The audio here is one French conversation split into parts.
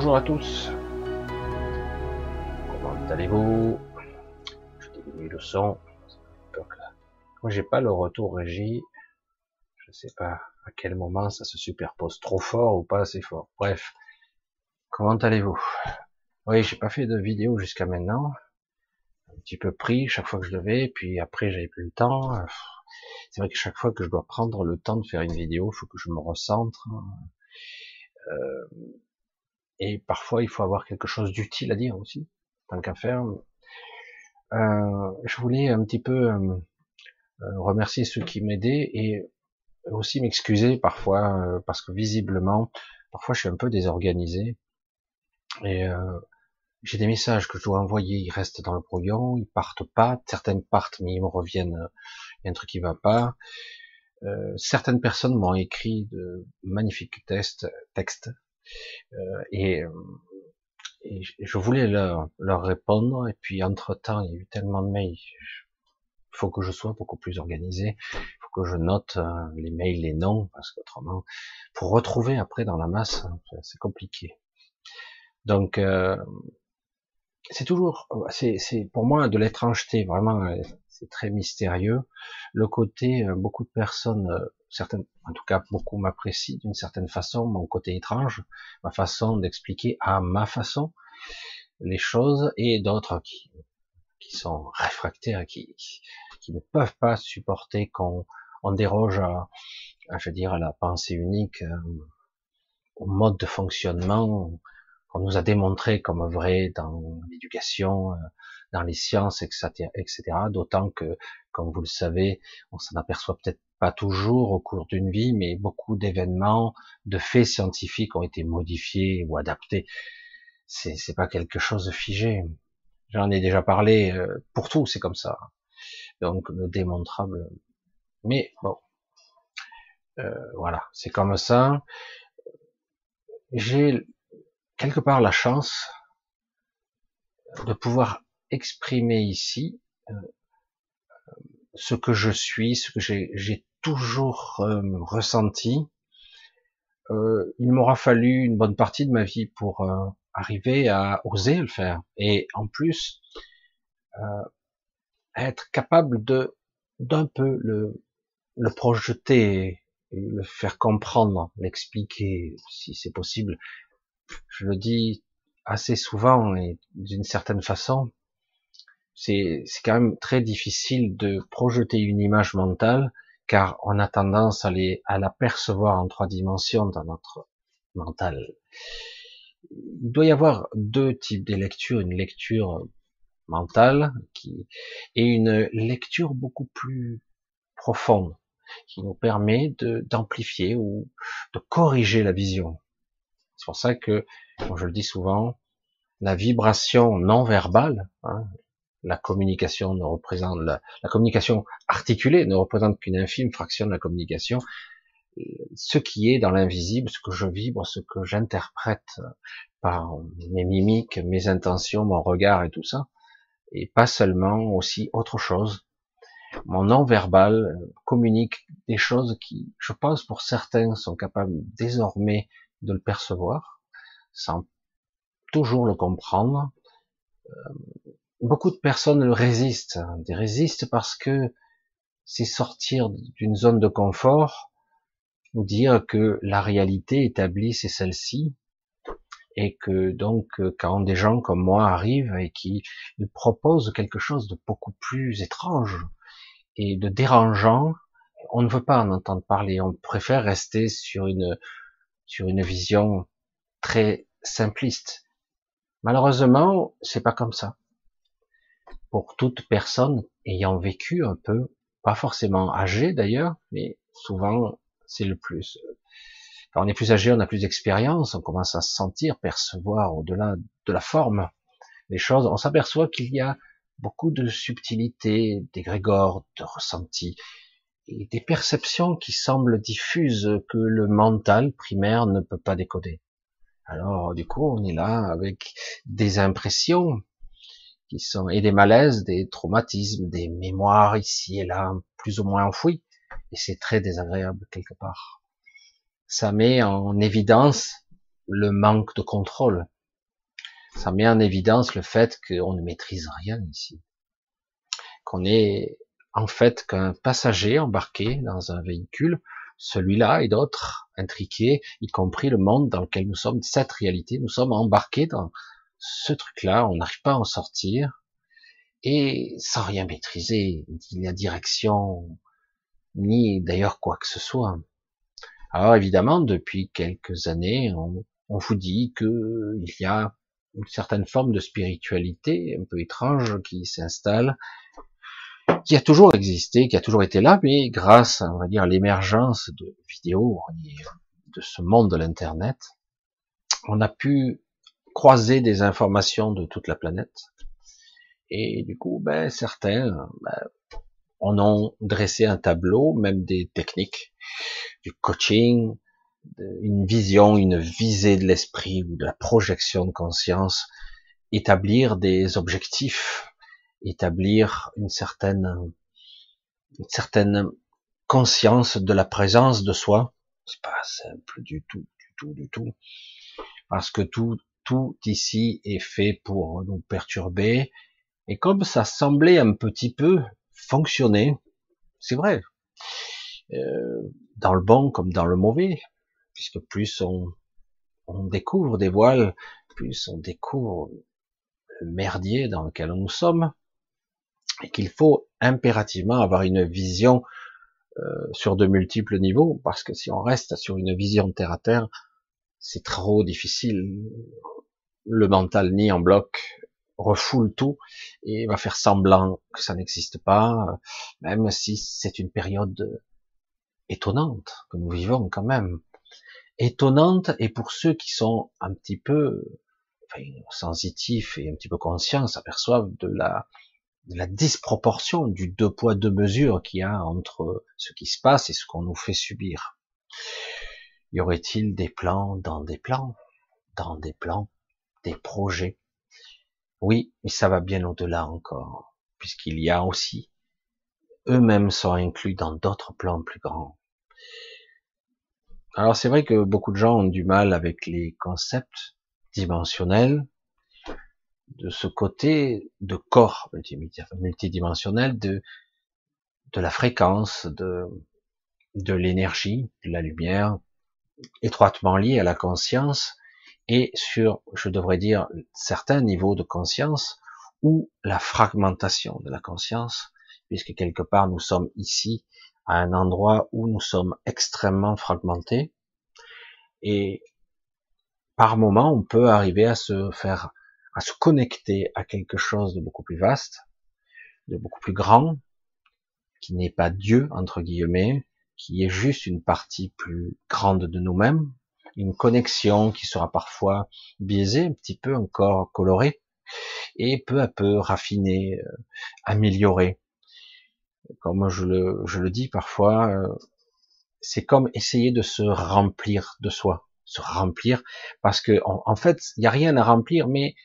Bonjour à tous. Comment allez-vous? Je diminue le son. Moi, j'ai pas le retour régie. Je sais pas à quel moment ça se superpose trop fort ou pas assez fort. Bref. Comment allez-vous? Oui, j'ai pas fait de vidéo jusqu'à maintenant. Un petit peu pris chaque fois que je devais, puis après j'avais plus le temps. C'est vrai que chaque fois que je dois prendre le temps de faire une vidéo, il faut que je me recentre. Euh, et parfois, il faut avoir quelque chose d'utile à dire aussi, tant qu'à faire. Euh, je voulais un petit peu euh, euh, remercier ceux qui m'aidaient et aussi m'excuser parfois parce que visiblement, parfois je suis un peu désorganisé et j'ai des messages que je dois envoyer, ils restent dans le brouillon, ils partent pas, certaines partent mais ils me reviennent, il y a un truc qui va pas. Euh, certaines personnes m'ont écrit de magnifiques textes, euh, et, euh, et, je voulais leur, leur répondre, et puis entre-temps, il y a eu tellement de mails, il faut que je sois beaucoup plus organisé, il faut que je note euh, les mails, les noms, parce qu'autrement, pour retrouver après dans la masse, c'est compliqué. Donc, euh, c'est toujours, c'est pour moi de l'étrangeté, vraiment, c'est très mystérieux. Le côté, beaucoup de personnes certaines, en tout cas beaucoup m'apprécient d'une certaine façon, mon côté étrange, ma façon d'expliquer à ma façon les choses, et d'autres qui, qui sont réfractaires, qui, qui ne peuvent pas supporter qu'on on déroge à, je veux dire, à la pensée unique, euh, au mode de fonctionnement qu'on nous a démontré comme vrai dans l'éducation, euh, dans les sciences, etc., etc. D'autant que, comme vous le savez, on s'en aperçoit peut-être pas toujours au cours d'une vie, mais beaucoup d'événements, de faits scientifiques ont été modifiés ou adaptés. C'est, c'est pas quelque chose de figé. J'en ai déjà parlé. Euh, pour tout, c'est comme ça. Donc le démontrable. Mais bon, euh, voilà, c'est comme ça. J'ai quelque part la chance de pouvoir exprimer ici euh, ce que je suis, ce que j'ai toujours euh, ressenti. Euh, il m'aura fallu une bonne partie de ma vie pour euh, arriver à oser le faire. Et en plus, être capable de d'un peu le projeter, le faire comprendre, l'expliquer si c'est possible. Je le dis assez souvent et d'une certaine façon, c'est quand même très difficile de projeter une image mentale car on a tendance à, les, à la percevoir en trois dimensions dans notre mental. Il doit y avoir deux types de lectures, une lecture mentale et une lecture beaucoup plus profonde qui nous permet d'amplifier ou de corriger la vision. C'est pour ça que, comme je le dis souvent, la vibration non verbale, hein, la communication ne représente la, communication articulée ne représente qu'une infime fraction de la communication. Ce qui est dans l'invisible, ce que je vibre, ce que j'interprète par mes mimiques, mes intentions, mon regard et tout ça, et pas seulement aussi autre chose. Mon non-verbal communique des choses qui, je pense, pour certains, sont capables désormais de le percevoir, sans toujours le comprendre. Euh, beaucoup de personnes le résistent. Ils résistent parce que c'est sortir d'une zone de confort, dire que la réalité établie c'est celle-ci, et que donc quand des gens comme moi arrivent et qui proposent quelque chose de beaucoup plus étrange et de dérangeant, on ne veut pas en entendre parler. On préfère rester sur une sur une vision très simpliste. Malheureusement, c'est pas comme ça pour toute personne ayant vécu un peu, pas forcément âgé d'ailleurs, mais souvent c'est le plus. Quand on est plus âgé, on a plus d'expérience, on commence à sentir, percevoir au-delà de la forme les choses. On s'aperçoit qu'il y a beaucoup de subtilité, d'égrégores, de ressentis, et des perceptions qui semblent diffuses que le mental primaire ne peut pas décoder. Alors, du coup, on est là avec des impressions, qui sont et des malaises, des traumatismes, des mémoires ici et là, plus ou moins enfouies, et c'est très désagréable quelque part. Ça met en évidence le manque de contrôle. Ça met en évidence le fait qu'on ne maîtrise rien ici. Qu'on est en fait qu'un passager embarqué dans un véhicule, celui-là et d'autres intriqués, y compris le monde dans lequel nous sommes, cette réalité, nous sommes embarqués dans ce truc-là, on n'arrive pas à en sortir, et sans rien maîtriser, ni la direction, ni d'ailleurs quoi que ce soit. Alors évidemment, depuis quelques années, on, vous dit que il y a une certaine forme de spiritualité un peu étrange qui s'installe, qui a toujours existé, qui a toujours été là, mais grâce, on va dire, à l'émergence de vidéos de ce monde de l'internet, on a pu croiser des informations de toute la planète. Et du coup, ben, certains ben, en ont dressé un tableau, même des techniques, du coaching, une vision, une visée de l'esprit ou de la projection de conscience, établir des objectifs, établir une certaine, une certaine conscience de la présence de soi. C'est pas simple du tout, du tout, du tout. Parce que tout, tout ici est fait pour nous perturber. Et comme ça semblait un petit peu fonctionner, c'est vrai, euh, dans le bon comme dans le mauvais, puisque plus on, on découvre des voiles, plus on découvre le merdier dans lequel nous sommes, et qu'il faut impérativement avoir une vision euh, sur de multiples niveaux, parce que si on reste sur une vision terre à terre, c'est trop difficile. Le mental ni en bloc refoule tout et va faire semblant que ça n'existe pas, même si c'est une période étonnante que nous vivons quand même. Étonnante et pour ceux qui sont un petit peu enfin, sensitifs et un petit peu conscients s'aperçoivent de la, la disproportion du deux poids deux mesures qu'il y a entre ce qui se passe et ce qu'on nous fait subir. Y aurait-il des plans dans des plans, dans des plans, des projets? Oui, mais ça va bien au-delà encore, puisqu'il y a aussi, eux-mêmes sont inclus dans d'autres plans plus grands. Alors c'est vrai que beaucoup de gens ont du mal avec les concepts dimensionnels, de ce côté de corps multidimensionnel, de, de la fréquence, de, de l'énergie, de la lumière, étroitement lié à la conscience et sur, je devrais dire, certains niveaux de conscience ou la fragmentation de la conscience, puisque quelque part nous sommes ici à un endroit où nous sommes extrêmement fragmentés. Et par moment on peut arriver à se faire à se connecter à quelque chose de beaucoup plus vaste, de beaucoup plus grand, qui n'est pas Dieu entre guillemets, qui est juste une partie plus grande de nous-mêmes, une connexion qui sera parfois biaisée, un petit peu encore colorée, et peu à peu raffinée, euh, améliorée. Comme je le, je le dis parfois, euh, c'est comme essayer de se remplir de soi, se remplir, parce que en, fait, il n'y a rien à remplir, mais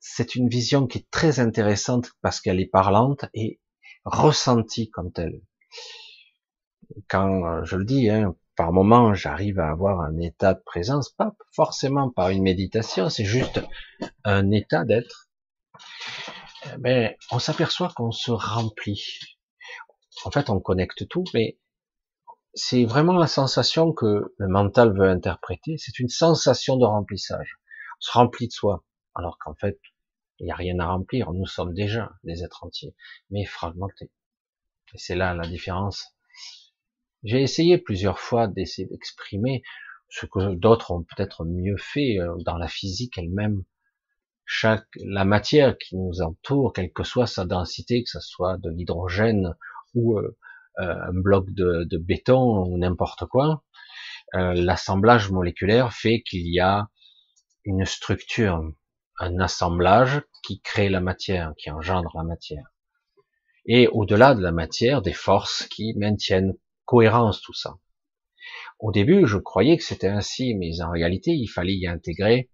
c'est une vision qui est très intéressante parce qu'elle est parlante et ressentie comme telle quand euh, je le dis, hein, par moment, j'arrive à avoir un état de présence, pas forcément par une méditation, c'est juste un état d'être. Mais on s'aperçoit qu'on se remplit. En fait, on connecte tout, mais c'est vraiment la sensation que le mental veut interpréter. C'est une sensation de remplissage. On se remplit de soi, alors qu'en fait, il n'y a rien à remplir. Nous sommes déjà des êtres entiers, mais fragmentés. Et c'est là la différence j'ai essayé plusieurs fois d'essayer d'exprimer ce que d'autres ont peut-être mieux fait euh, dans la physique elle-même. Chaque, la matière qui nous entoure, quelle que soit sa densité, que ce soit de l'hydrogène ou euh, euh, un bloc de, de béton ou n'importe quoi, l'assemblage moléculaire fait qu'il y a une structure, un assemblage qui crée la matière, qui engendre la matière. Et au-delà de la matière, des forces qui maintiennent cohérence tout ça. Au début, je croyais que c'était ainsi, mais en réalité, il fallait y intégrer,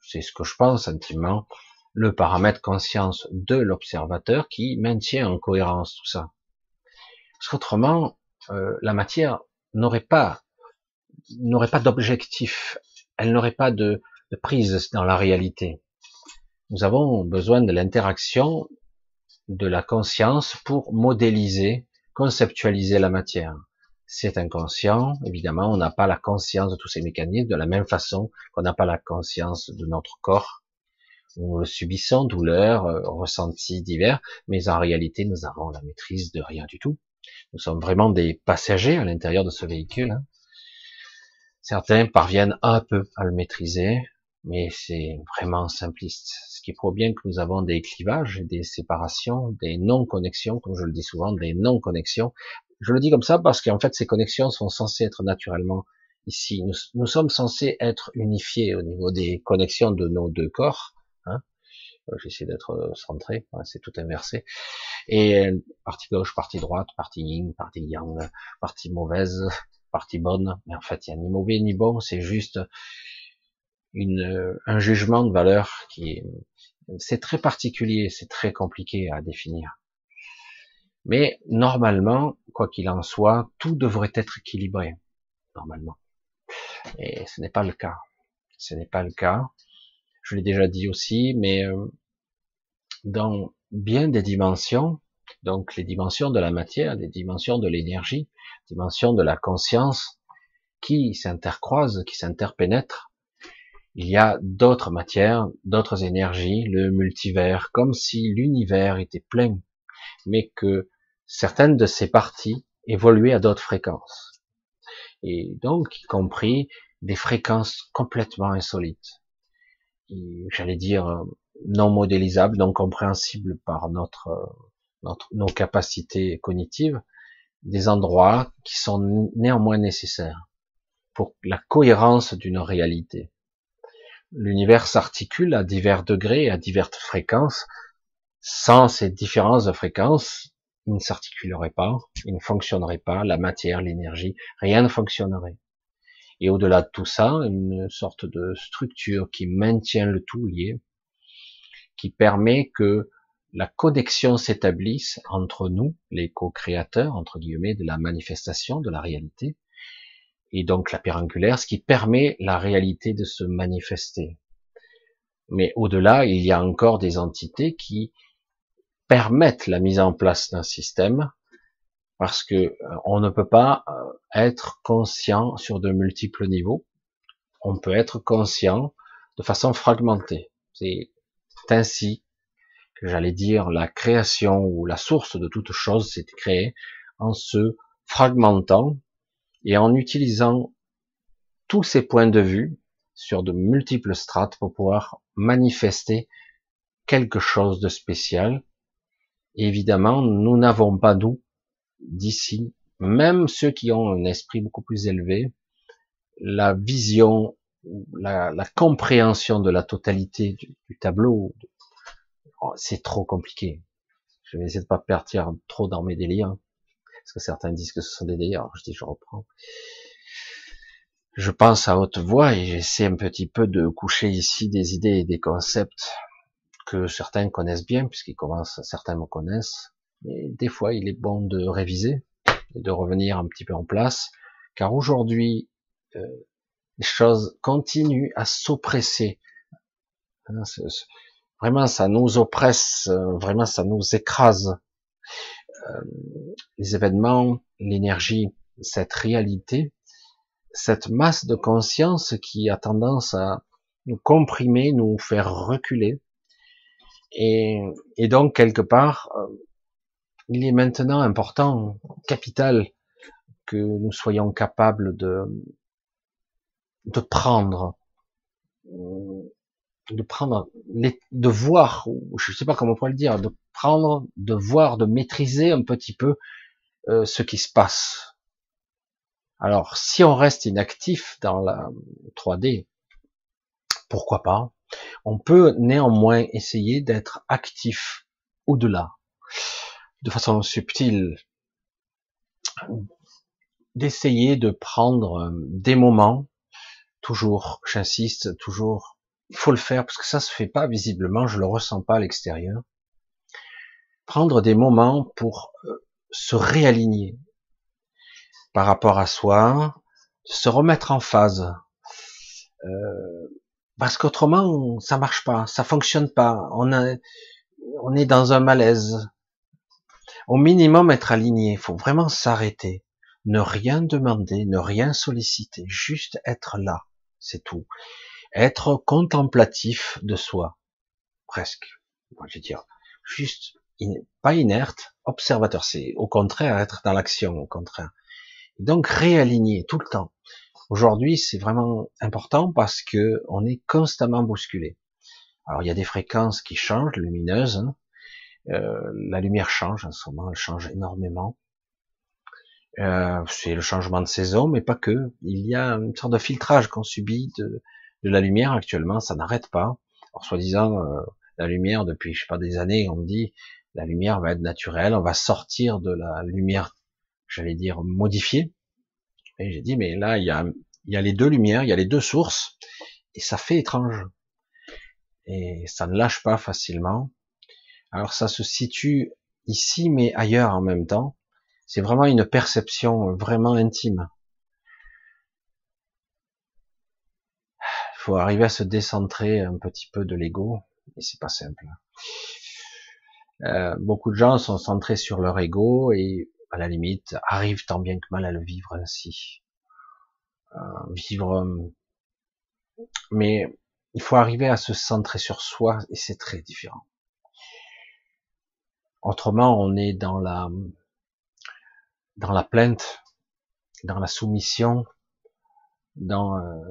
c'est ce que je pense intimement, le paramètre conscience de l'observateur qui maintient en cohérence tout ça. Parce qu'autrement, euh, la matière n'aurait pas n'aurait pas d'objectif elle n'aurait pas de, de prise dans la réalité. Nous avons besoin de l'interaction de la conscience pour modéliser, conceptualiser la matière. C'est inconscient, évidemment, on n'a pas la conscience de tous ces mécanismes de la même façon qu'on n'a pas la conscience de notre corps. Nous le subissons, douleurs, euh, ressentis divers, mais en réalité, nous avons la maîtrise de rien du tout. Nous sommes vraiment des passagers à l'intérieur de ce véhicule. Hein. Certains parviennent un peu à le maîtriser, mais c'est vraiment simpliste. Ce qui prouve bien que nous avons des clivages, des séparations, des non-connexions, comme je le dis souvent, des non-connexions. Je le dis comme ça parce qu'en fait, ces connexions sont censées être naturellement ici. Nous, sommes censés être unifiés au niveau des connexions de nos deux corps. Hein. Euh, j'essaie d'être euh, centré, c'est tout inversé. Et euh, partie gauche, partie droite, partie yin, partie yang, partie mauvaise, partie bonne. Mais en fait, il n'y a ni mauvais ni bon, c'est juste euh, un jugement de valeur qui est, c'est très particulier, c'est très compliqué à définir. Mais normalement, quoi qu'il en soit, tout devrait être équilibré, normalement. Et ce n'est pas le cas. Ce n'est pas le cas. Je l'ai déjà dit aussi, mais euh, dans bien des dimensions, donc les dimensions de la matière, les dimensions de l'énergie, dimensions de la conscience, qui s'intercroisent, qui s'interpénètrent, il y a d'autres matières, d'autres énergies, le multivers, comme si l'univers était plein, mais que certaines de ces parties évoluaient à d'autres fréquences. Et donc, y compris des fréquences complètement insolites. J'allais dire non modélisables, non compréhensibles par notre, notre, nos capacités cognitives, des endroits qui sont néanmoins nécessaires pour la cohérence d'une réalité. L'univers s'articule à divers degrés, à diverses fréquences. Sans ces différences de fréquences, il ne s'articulerait pas, il ne fonctionnerait pas, la matière, l'énergie, rien ne fonctionnerait. Et au-delà de tout ça, une sorte de structure qui maintient le tout lié, qui permet que la connexion s'établisse entre nous, les co-créateurs, entre guillemets, de la manifestation, de la réalité, et donc la pierre angulaire, ce qui permet la réalité de se manifester. Mais au-delà, il y a encore des entités qui permettent la mise en place d'un système, parce que euh, on ne peut pas euh, être conscient sur de multiples niveaux. On peut être conscient de façon fragmentée. C'est ainsi que j'allais dire la création ou la source de toute chose s'est créée en se fragmentant et en utilisant tous ces points de vue sur de multiples strates pour pouvoir manifester quelque chose de spécial. évidemment, nous n'avons pas nous, d'ici, même ceux qui ont un esprit beaucoup plus élevé, la vision, la, la compréhension de la totalité du, tableau, oh, c'est trop compliqué. Je vais essayer de pas partir trop dans mes délires parce que certains disent que ce sont des délires, je dis je reprends. Je pense à haute voix et j'essaie un petit peu de coucher ici des idées et des concepts que certains connaissent bien, puisqu'ils commencent, certains me connaissent, mais des fois il est bon de réviser et de revenir un petit peu en place, car aujourd'hui, euh, les choses continuent à s'oppresser. Hein, vraiment, ça nous oppresse, euh, vraiment, ça nous écrase. Euh, les événements, l'énergie, cette réalité, cette masse de conscience qui a tendance à nous comprimer, nous faire reculer. Et, donc, quelque part, euh, il est maintenant important, capital, que nous soyons capables de, de prendre, de prendre, de voir, je ne sais pas comment on pourrait le dire, de prendre, de voir, de maîtriser un petit peu euh, ce qui se passe. Alors, si on reste inactif dans la 3D, pourquoi pas On peut néanmoins essayer d'être actif au-delà, de façon subtile, d'essayer de prendre euh, des moments, toujours, j'insiste, toujours, il faut le faire parce que ça se fait pas visiblement, je le ressens pas à l'extérieur. Prendre des moments pour euh, se réaligner par rapport à soi, se remettre en phase, Euh, parce qu'autrement, ça marche pas, ça fonctionne pas. On, on est dans un malaise. Au minimum, être aligné. Il faut vraiment s'arrêter, ne rien demander, ne rien solliciter, juste être là, c'est tout. Être contemplatif de soi, presque. Je veux dire, juste pas inerte, observateur. C'est au contraire être dans l'action, au contraire. Donc réaligner tout le temps. Aujourd'hui, c'est vraiment important parce que on est constamment bousculé. Alors il y a des fréquences qui changent, lumineuses. Hein. Euh, la lumière change en ce moment, elle change énormément. Euh, c'est le changement de saison, mais pas que. Il y a une sorte de filtrage qu'on subit de, de, la lumière actuellement, ça n'arrête pas. Alors soi-disant, euh, la lumière depuis je sais pas des années, on me dit la lumière va être naturelle, on va sortir de la lumière, j'allais dire modifiée. Et j'ai dit, mais là, il y a, il y a les deux lumières, il y a les deux sources, et ça fait étrange. Et ça ne lâche pas facilement. Alors ça se situe ici, mais ailleurs en même temps. C'est vraiment une perception vraiment intime. Il faut arriver à se décentrer un petit peu de l'ego, et c'est pas simple. Euh, beaucoup de gens sont centrés sur leur ego et à la limite arrivent tant bien que mal à le vivre ainsi. Euh, vivre, mais il faut arriver à se centrer sur soi et c'est très différent. Autrement, on est dans la dans la plainte, dans la soumission, dans euh,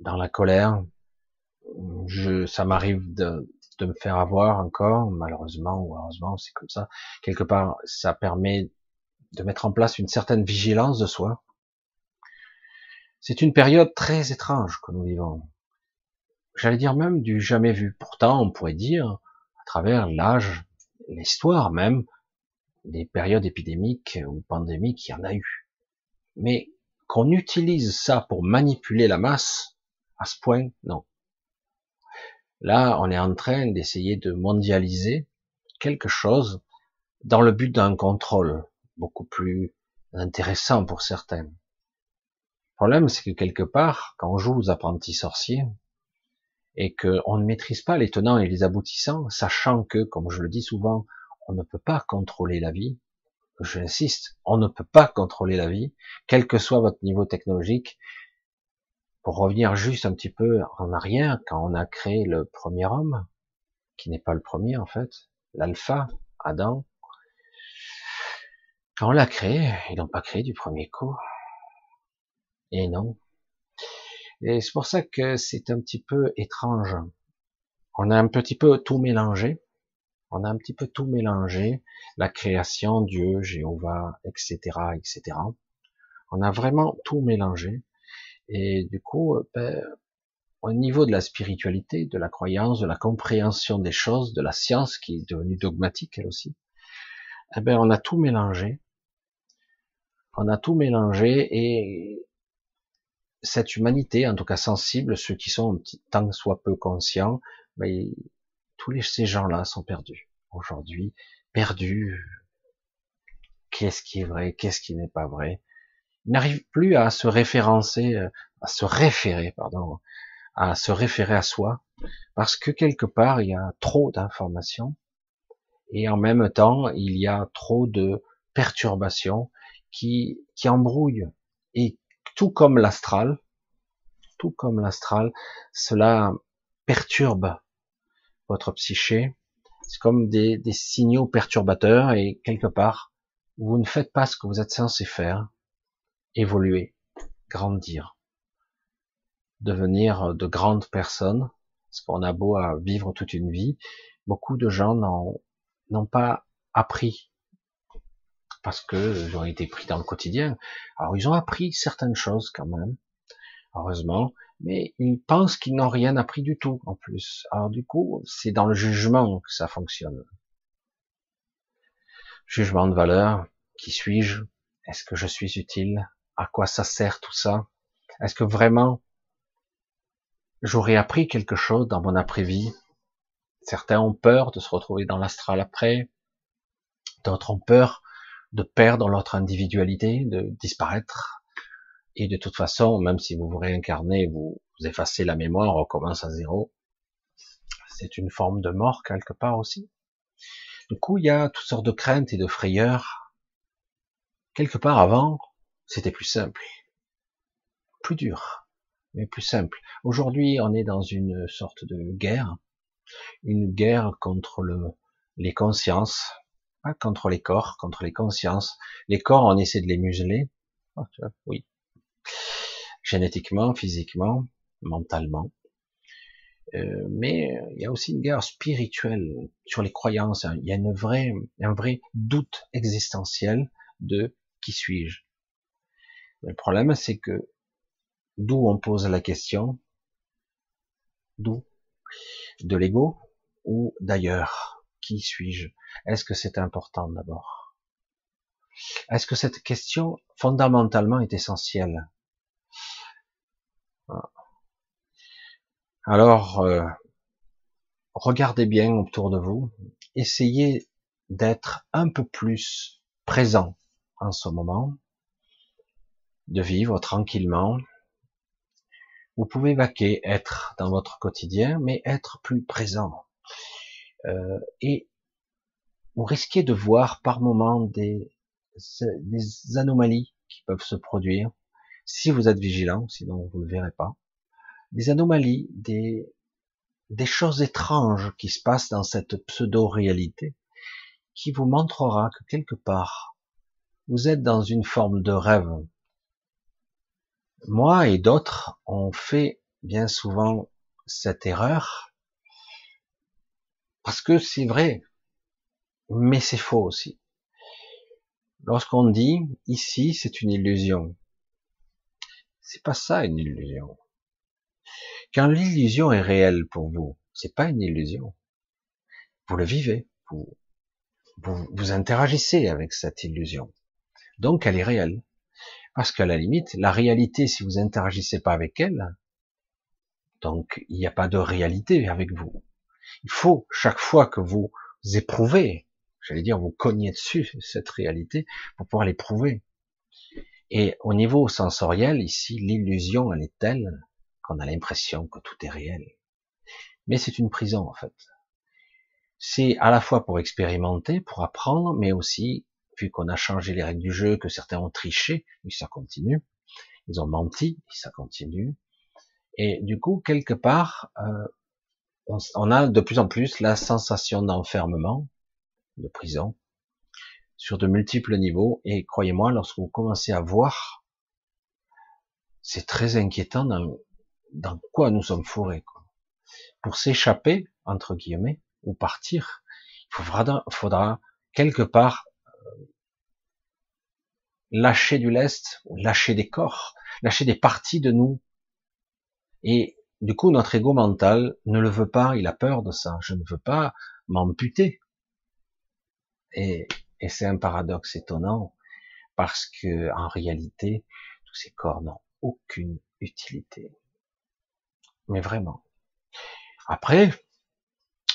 dans la colère. Je, ça m'arrive de, de me faire avoir encore, malheureusement ou heureusement, c'est comme ça. Quelque part, ça permet de mettre en place une certaine vigilance de soi. C'est une période très étrange que nous vivons. J'allais dire même du jamais vu. Pourtant, on pourrait dire, à travers l'âge, l'histoire même, des périodes épidémiques ou pandémiques, il y en a eu. Mais qu'on utilise ça pour manipuler la masse, à ce point, non. Là, on est en train d'essayer de mondialiser quelque chose dans le but d'un contrôle beaucoup plus intéressant pour certains. Le problème, c'est que quelque part, quand on joue aux apprentis sorciers, et qu'on ne maîtrise pas les tenants et les aboutissants, sachant que, comme je le dis souvent, on ne peut pas contrôler la vie, j'insiste, on ne peut pas contrôler la vie, quel que soit votre niveau technologique, pour revenir juste un petit peu en arrière, quand on a créé le premier homme, qui n'est pas le premier en fait, l'alpha, Adam, quand on l'a créé, ils l'ont pas créé du premier coup. Et non. Et c'est pour ça que c'est un petit peu étrange. On a un petit peu tout mélangé. On a un petit peu tout mélangé. La création, Dieu, Jéhovah, etc., etc. On a vraiment tout mélangé. Et du coup, euh, ben, au niveau de la spiritualité, de la croyance, de la compréhension des choses, de la science qui est devenue dogmatique elle aussi, eh ben, on a tout mélangé. On a tout mélangé et cette humanité, en tout cas sensible, ceux qui sont tant soit peu conscients, ben, tous ces gens-là sont perdus aujourd'hui, perdus. Qu'est-ce qui est vrai, qu'est-ce qui n'est pas vrai n'arrive plus à se référencer, euh, à se référer, pardon, à se référer à soi, parce que quelque part il y a trop d'informations et en même temps il y a trop de perturbations qui qui embrouillent et tout comme l'astral, tout comme l'astral, cela perturbe votre psyché. C'est comme des, signaux perturbateurs et quelque part vous ne faites pas ce que vous êtes censé faire évoluer, grandir, devenir de grandes personnes, parce qu'on a beau à vivre toute une vie, beaucoup de gens n'ont pas appris parce que ils ont été pris dans le quotidien. Alors ils ont appris certaines choses quand même, heureusement, mais ils pensent qu'ils n'ont rien appris du tout en plus. Alors du coup, c'est dans le jugement que ça fonctionne. Jugement de valeur, qui suis-je? Est-ce que je suis utile? À quoi ça sert tout ça? Est-ce que vraiment j'aurais appris quelque chose dans mon après-vie? Certains ont peur de se retrouver dans l'astral après, d'autres ont peur de perdre leur individualité, de disparaître. Et de toute façon, même si vous vous réincarnez, vous, effacez la mémoire, on recommence à zéro. C'est une forme de mort quelque part aussi. Du coup, il y a toutes sortes de craintes et de frayeurs. Quelque part avant, c'était plus simple. Plus dur, mais plus simple. Aujourd'hui, on est dans une sorte de guerre. Une guerre contre le, les consciences, pas contre les corps, contre les consciences. Les corps, on essaie de les museler. Ah, oui. Génétiquement, physiquement, mentalement. Euh, mais il y a aussi une guerre spirituelle sur les croyances. Il y a une vraie, un vrai doute existentiel de qui suis-je. Le problème, c'est que d'où on pose la question, d'où, de l'ego ou d'ailleurs, qui suis-je? Est-ce que c'est important d'abord? Est-ce que cette question fondamentalement est essentielle? Alors, euh, regardez bien autour de vous, essayez d'être un peu plus présent en ce moment, de vivre tranquillement. Vous pouvez vaquer, être dans votre quotidien, mais être plus présent. Euh, et vous risquez de voir par moments des, des anomalies qui peuvent se produire si vous êtes vigilant, sinon vous ne le verrez pas des anomalies, des, des choses étranges qui se passent dans cette pseudo-réalité, qui vous montrera que quelque part, vous êtes dans une forme de rêve. Moi et d'autres ont fait bien souvent cette erreur, parce que c'est vrai, mais c'est faux aussi. Lorsqu'on dit ici c'est une illusion, c'est pas ça une illusion. Quand l'illusion est réelle pour vous, c'est pas une illusion. Vous le vivez, vous, vous, interagissez avec cette illusion. Donc elle est réelle. Parce qu'à la limite, la réalité, si vous interagissez pas avec elle, donc il n'y a pas de réalité avec vous. Il faut, chaque fois que vous éprouvez, j'allais dire, vous cognez dessus cette réalité pour pouvoir l'éprouver. Et au niveau sensoriel, ici, l'illusion, elle est telle qu'on a l'impression que tout est réel. Mais c'est une prison en fait. C'est à la fois pour expérimenter, pour apprendre, mais aussi, vu qu'on a changé les règles du jeu, que certains ont triché, et ça continue, ils ont menti, et ça continue. Et du coup, quelque part, euh, on, on, a de plus en plus la sensation d'enfermement, de prison, sur de multiples niveaux. Et croyez-moi, lorsque vous commencez à voir, c'est très inquiétant dans, dans quoi nous sommes fourrés. Quoi. Pour s'échapper, entre guillemets, ou partir, il faudra, faudra quelque part euh, lâcher du lest, lâcher des corps, lâcher des parties de nous. Et du coup, notre ego mental ne le veut pas, il a peur de ça. Je ne veux pas m'amputer. Et, et c'est un paradoxe étonnant, parce que en réalité, tous ces corps n'ont aucune utilité mais vraiment. Après,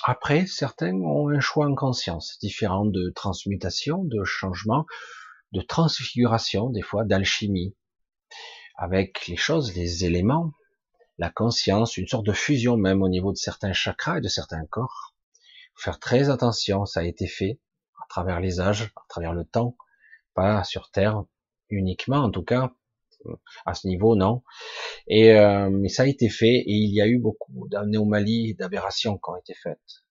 après, certains ont un choix en conscience, différent de transmutation, de changement, de transfiguration, des fois d'alchimie, avec les choses, les éléments, la conscience, une sorte de fusion même au niveau de certains chakras et de certains corps. faire très attention, ça a été fait travers les âges, à travers le temps, pas sur Terre uniquement, en tout cas, à ce niveau, non. Et euh, mais ça a été fait et il y a eu beaucoup d'anomalies, d'aberrations qui ont été faites.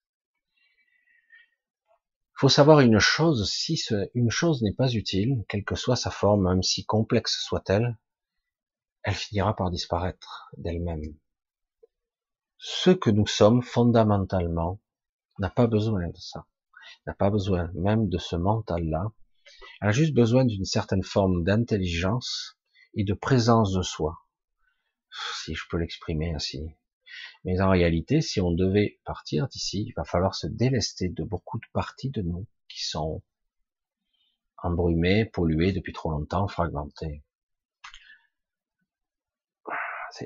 Il faut savoir une chose, si une chose n'est pas utile, quelle que soit sa forme, même si complexe soit-elle, elle finira par disparaître d'elle-même. Ce que nous sommes fondamentalement n'a pas besoin de ça, n'a pas besoin même de ce mental-là, elle a juste besoin d'une certaine forme d'intelligence et de présence de soi, si je peux l'exprimer ainsi. Mais en réalité, si on devait partir d'ici, il va falloir se délester de beaucoup de parties de nous qui sont embrumées, polluées depuis trop longtemps, fragmentées.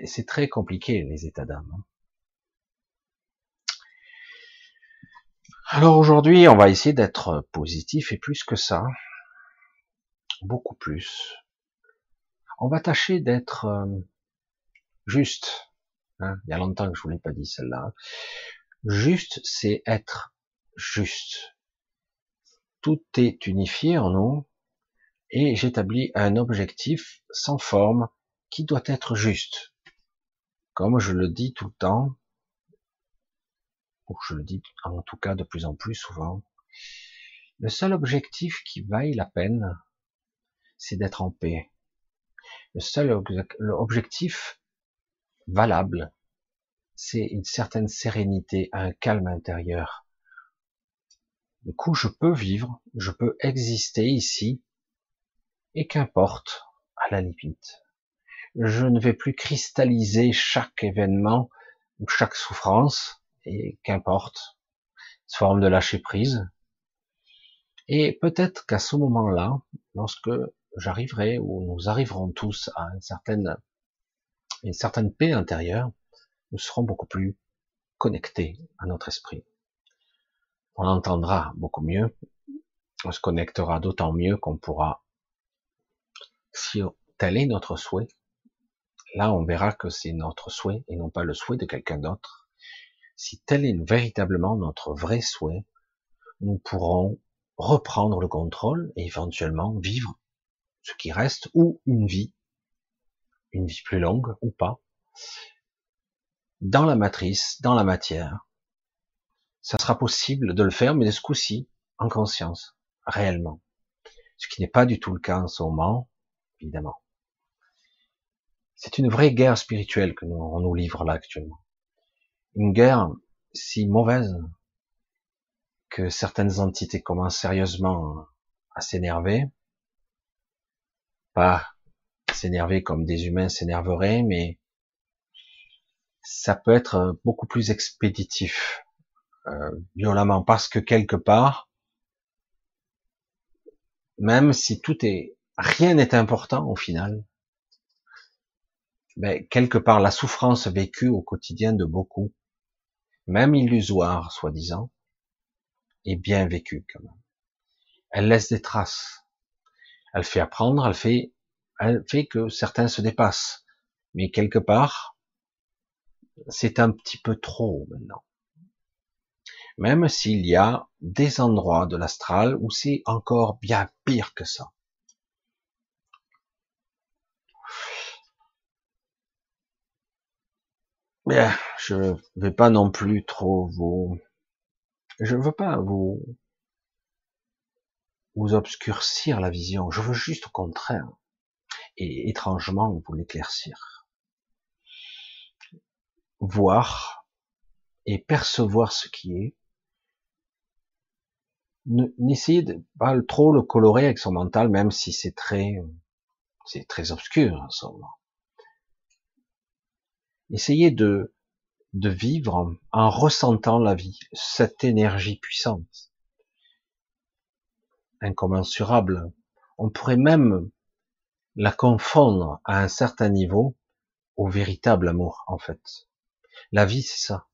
C'est très compliqué les états d'âme. Alors aujourd'hui, on va essayer d'être positif et plus que ça, beaucoup plus On va tâcher d'être euh, juste. Hein. Il y a longtemps que je vous l'ai pas dit celle-là. Juste, c'est être juste. Tout est unifié en nous et j'établis un objectif sans forme qui doit être juste. Comme je le dis tout le temps, je le dis en tout cas de plus en plus souvent, le seul objectif qui vaille la peine, c'est d'être en paix. Le seul objectif valable, c'est une certaine sérénité, un calme intérieur. Du coup, je peux vivre, je peux exister ici, et qu'importe, à la limite. Je ne vais plus cristalliser chaque événement ou chaque souffrance, et qu'importe, forme de lâcher prise. Et peut-être qu'à ce moment-là, lorsque j'arriverai, ou nous arriverons tous à une certaine, une certaine paix intérieure, nous serons beaucoup plus connectés à notre esprit. On entendra beaucoup mieux, on se connectera d'autant mieux qu'on pourra, si tel est notre souhait, là on verra que c'est notre souhait et non pas le souhait de quelqu'un d'autre. Si tel est véritablement notre vrai souhait, nous pourrons reprendre le contrôle et éventuellement vivre ce qui reste ou une vie, une vie plus longue ou pas, dans la matrice, dans la matière. Ça sera possible de le faire, mais de ce coup-ci, en conscience, réellement. Ce qui n'est pas du tout le cas en ce moment, évidemment. C'est une vraie guerre spirituelle que nous, nous livre là actuellement. Une guerre si mauvaise que certaines entités commencent sérieusement à s'énerver. Pas s'énerver comme des humains s'énerveraient, mais ça peut être beaucoup plus expéditif, euh, violemment, parce que quelque part, même si tout est, rien n'est important au final, mais quelque part la souffrance vécue au quotidien de beaucoup, même illusoire soi-disant, est bien vécue quand même. Elle laisse des traces. Elle fait apprendre, elle fait, elle fait que certains se dépassent. Mais quelque part, c'est un petit peu trop maintenant. Même s'il y a des endroits de l'astral où c'est encore bien pire que ça. Je vais pas non plus trop vous, je veux pas vous, vous obscurcir la vision. Je veux juste au contraire, et étrangement vous l'éclaircir. Voir et percevoir ce qui est. N'essayez pas trop le colorer avec son mental, même si c'est très, c'est très obscur en ce moment. Essayez de, vivre en ressentant la vie, cette énergie puissante, incommensurable. On pourrait même la confondre à un certain niveau au véritable amour, en fait. La vie, c'est ça.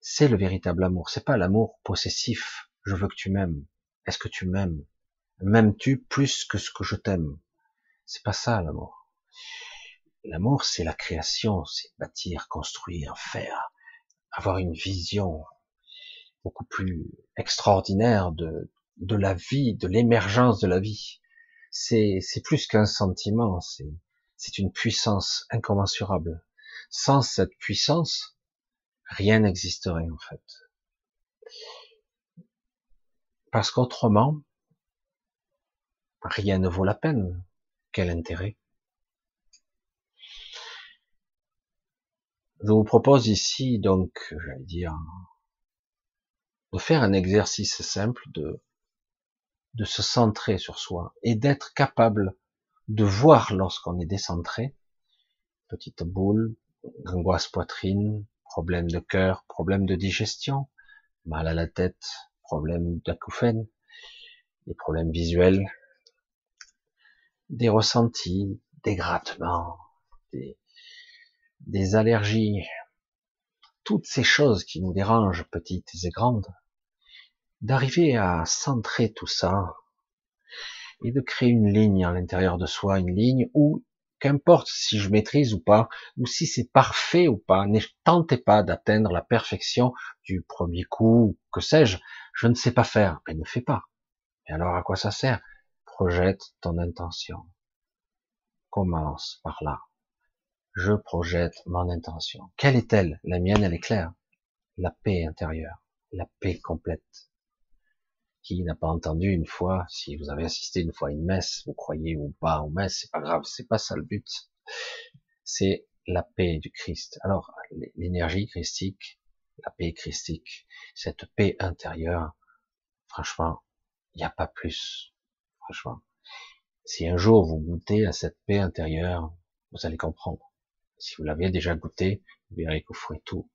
C'est le véritable amour. C'est pas l'amour possessif. Je veux que tu m'aimes. Est-ce que tu m'aimes? M'aimes-tu plus que ce que je t'aime? C'est pas ça, l'amour. L'amour, c'est la création, c'est bâtir, construire, faire, avoir une vision beaucoup plus extraordinaire de, de la vie, de l'émergence de la vie. C'est, plus qu'un sentiment, c'est, c'est une puissance incommensurable. Sans cette puissance, rien n'existerait en fait. Parce qu'autrement, rien ne vaut la peine. Quel intérêt? Je vous propose ici donc, j'allais dire, de faire un exercice simple de, se centrer sur soi et d'être capable de voir lorsqu'on est décentré, petite boule, angoisse poitrine, problème de cœur, problème de digestion, mal à la tête, problème d'acouphène, des problèmes visuels, des ressentis, des grattements, des, des allergies, toutes ces choses qui nous dérangent, petites et grandes, d'arriver à centrer tout ça et de créer une ligne à l'intérieur de soi, une ligne où qu'importe si je maîtrise ou pas, ou si c'est parfait ou pas, ne tentez pas d'atteindre la perfection du premier coup, que sais-je, je ne sais pas faire, mais ne fais pas. Et alors à quoi ça sert? Projette ton intention. Commence par là. Je projette mon intention. Quelle est-elle? La mienne, elle est claire. La paix intérieure, la paix complète. Qui n'a pas entendu une fois, si vous avez assisté une fois à une messe, vous croyez ou pas aux messes, c'est pas grave, c'est pas ça le but. C'est la paix du Christ. Alors, l'énergie christique, la paix christique, cette paix intérieure, franchement, il n'y a pas plus. Franchement. Si un jour vous goûtez à cette paix intérieure, vous allez comprendre. Si vous l'aviez déjà goûté, vous verrez que vous ferez tout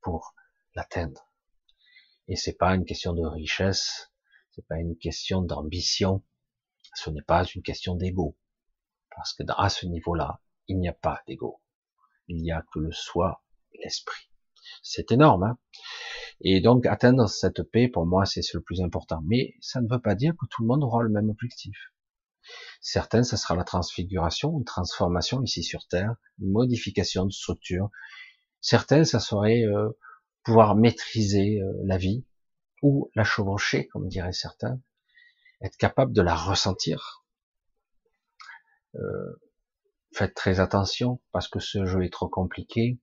pour l'atteindre. Et c'est pas une question de richesse, c'est pas une question d'ambition, ce n'est pas une question d'ego. Parce que à ce niveau-là, il n'y a pas d'ego. Il n'y a que le soi l'esprit. C'est énorme, hein Et donc, atteindre cette paix, pour moi, c'est le plus important. Mais ça ne veut pas dire que tout le monde aura le même objectif. Certains, ça sera la transfiguration, une transformation ici sur Terre, une modification de structure. Certains, ça serait euh, pouvoir maîtriser euh, la vie, ou la chevaucher, comme diraient certains, être capable de la ressentir. Euh, faites très attention parce que ce jeu est trop compliqué.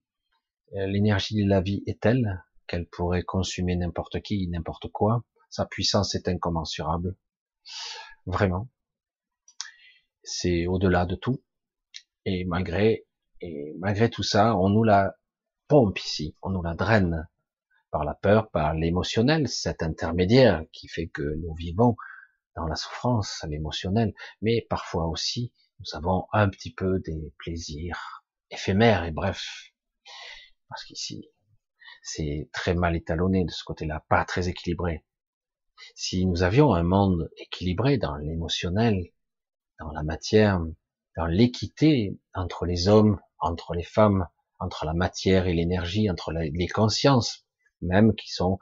L'énergie de la vie est telle qu'elle pourrait consumer n'importe qui, n'importe quoi. Sa puissance est incommensurable. Vraiment. C'est au-delà de tout. Et malgré, et malgré tout ça, on nous la pompe ici, on nous la draine par la peur, par l'émotionnel, cet intermédiaire qui fait que nous vivons dans la souffrance, l'émotionnel, mais parfois aussi nous avons un petit peu des plaisirs éphémères et bref, parce qu'ici c'est très mal étalonné de ce côté-là, pas très équilibré. Si nous avions un monde équilibré dans l'émotionnel, dans la matière, dans l'équité entre les hommes, entre les femmes, entre la matière et l'énergie, entre les consciences, même qui sont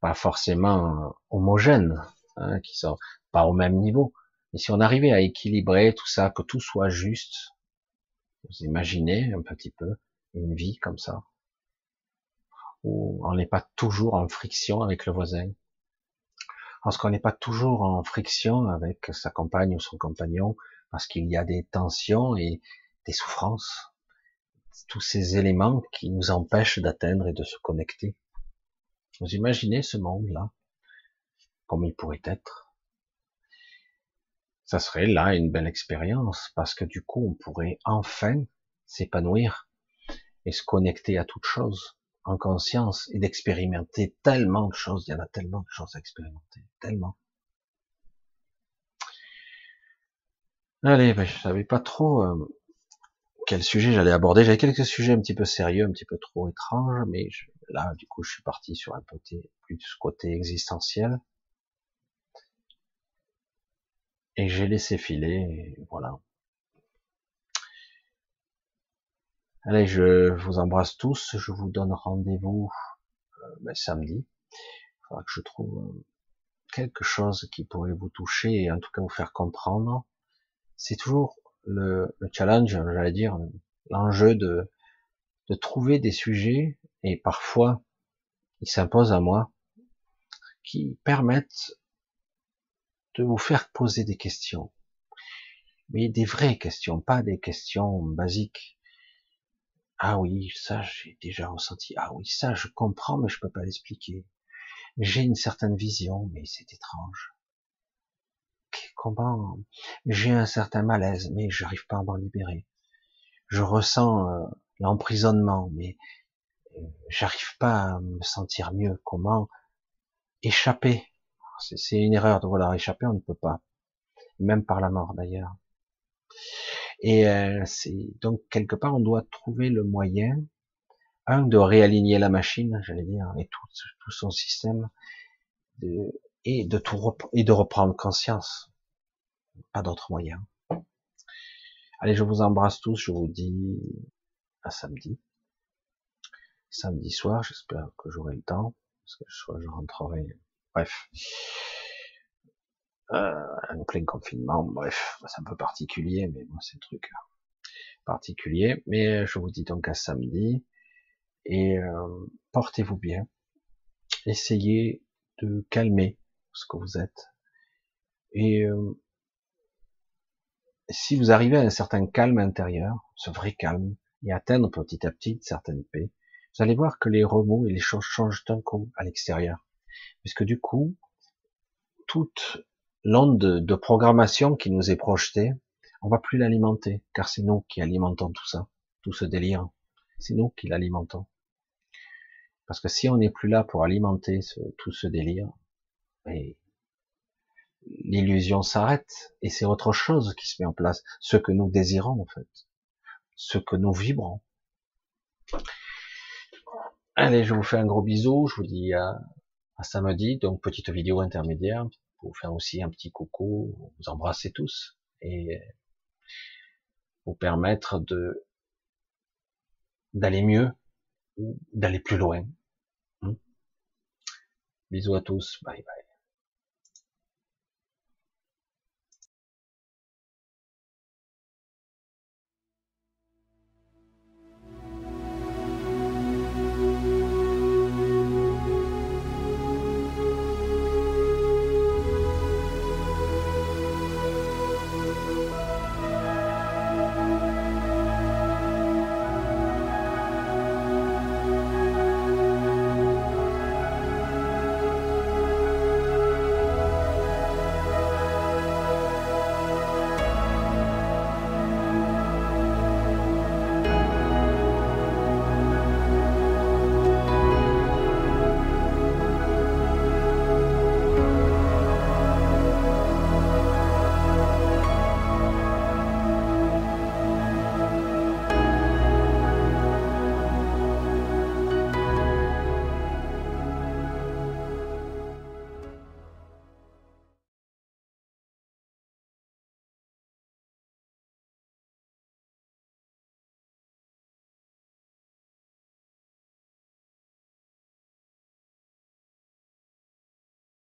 pas forcément homogènes, hein, qui sont pas au même niveau. Mais si on arrivait à équilibrer tout ça, que tout soit juste, vous imaginez un petit peu une vie comme ça, où on n'est pas toujours en friction avec le voisin, parce qu'on n'est pas toujours en friction avec sa compagne ou son compagnon, parce qu'il y a des tensions et des souffrances, tous ces éléments qui nous empêchent d'atteindre et de se connecter. Vous imaginez ce monde-là, comme il pourrait être? Ça serait là une belle expérience, parce que du coup, on pourrait enfin s'épanouir et se connecter à toute chose en conscience et d'expérimenter tellement de choses. Il y en a tellement de choses à expérimenter, tellement. Allez, ben, je savais pas trop euh, quel sujet j'allais aborder. J'avais quelques sujets un petit peu sérieux, un petit peu trop étranges, mais je, Là, du coup, je suis parti sur un côté plus côté existentiel. Et j'ai laissé filer, et voilà. Allez, je vous embrasse tous. Je vous donne rendez-vous euh, ben, samedi. Il faudra que je trouve euh, quelque chose qui pourrait vous toucher et en tout cas vous faire comprendre. C'est toujours le, le challenge, j'allais dire, l'enjeu de, de trouver des sujets et parfois il s'impose à moi, qui permettent de vous faire poser des questions. Mais des vraies questions, pas des questions basiques. Ah oui, ça j'ai déjà ressenti. Ah oui, ça je comprends, mais je peux pas l'expliquer. J'ai une certaine vision, mais c'est étrange. Comment? J'ai un certain malaise, mais j'arrive pas à m'en libérer. Je ressens euh, l'emprisonnement, mais j'arrive pas à me sentir mieux. Comment échapper? C'est une erreur de vouloir échapper, on ne peut pas, même par la mort d'ailleurs. Et euh, c'est donc quelque part on doit trouver le moyen, un de réaligner la machine, j'allais dire, et tout, tout son système, de, et de tout et de reprendre conscience. Pas d'autre moyen. Allez, je vous embrasse tous, je vous dis à samedi samedi soir, j'espère que j'aurai le temps, parce que je, je rentrerai, bref, en plein confinement, bref, c'est un peu particulier, mais moi c'est le truc. particulier, mais je vous dis donc à samedi, et euh, portez-vous bien, essayez de calmer ce que vous êtes, et euh, si vous arrivez à un certain calme intérieur, ce vrai calme, et atteindre petit à petit une certaine paix, vous allez voir que les remous et les choses changent d'un coup à l'extérieur. Puisque du coup, toute l'onde de, programmation qui nous est projetée, on va plus l'alimenter, car c'est nous qui alimentons tout ça, tout ce délire. C'est nous qui l'alimentons. Parce que si on n'est plus là pour alimenter tout ce délire, l'illusion s'arrête et c'est autre chose qui se met en place, ce que nous désirons en fait, ce que nous vibrons. Allez, je vous fais un gros bisou, je vous dis à, samedi, donc petite vidéo intermédiaire, vous faire aussi un petit coucou, vous embrasser tous, et vous permettre de d'aller mieux, d'aller plus loin. Hmm. Bisous à tous, bye bye.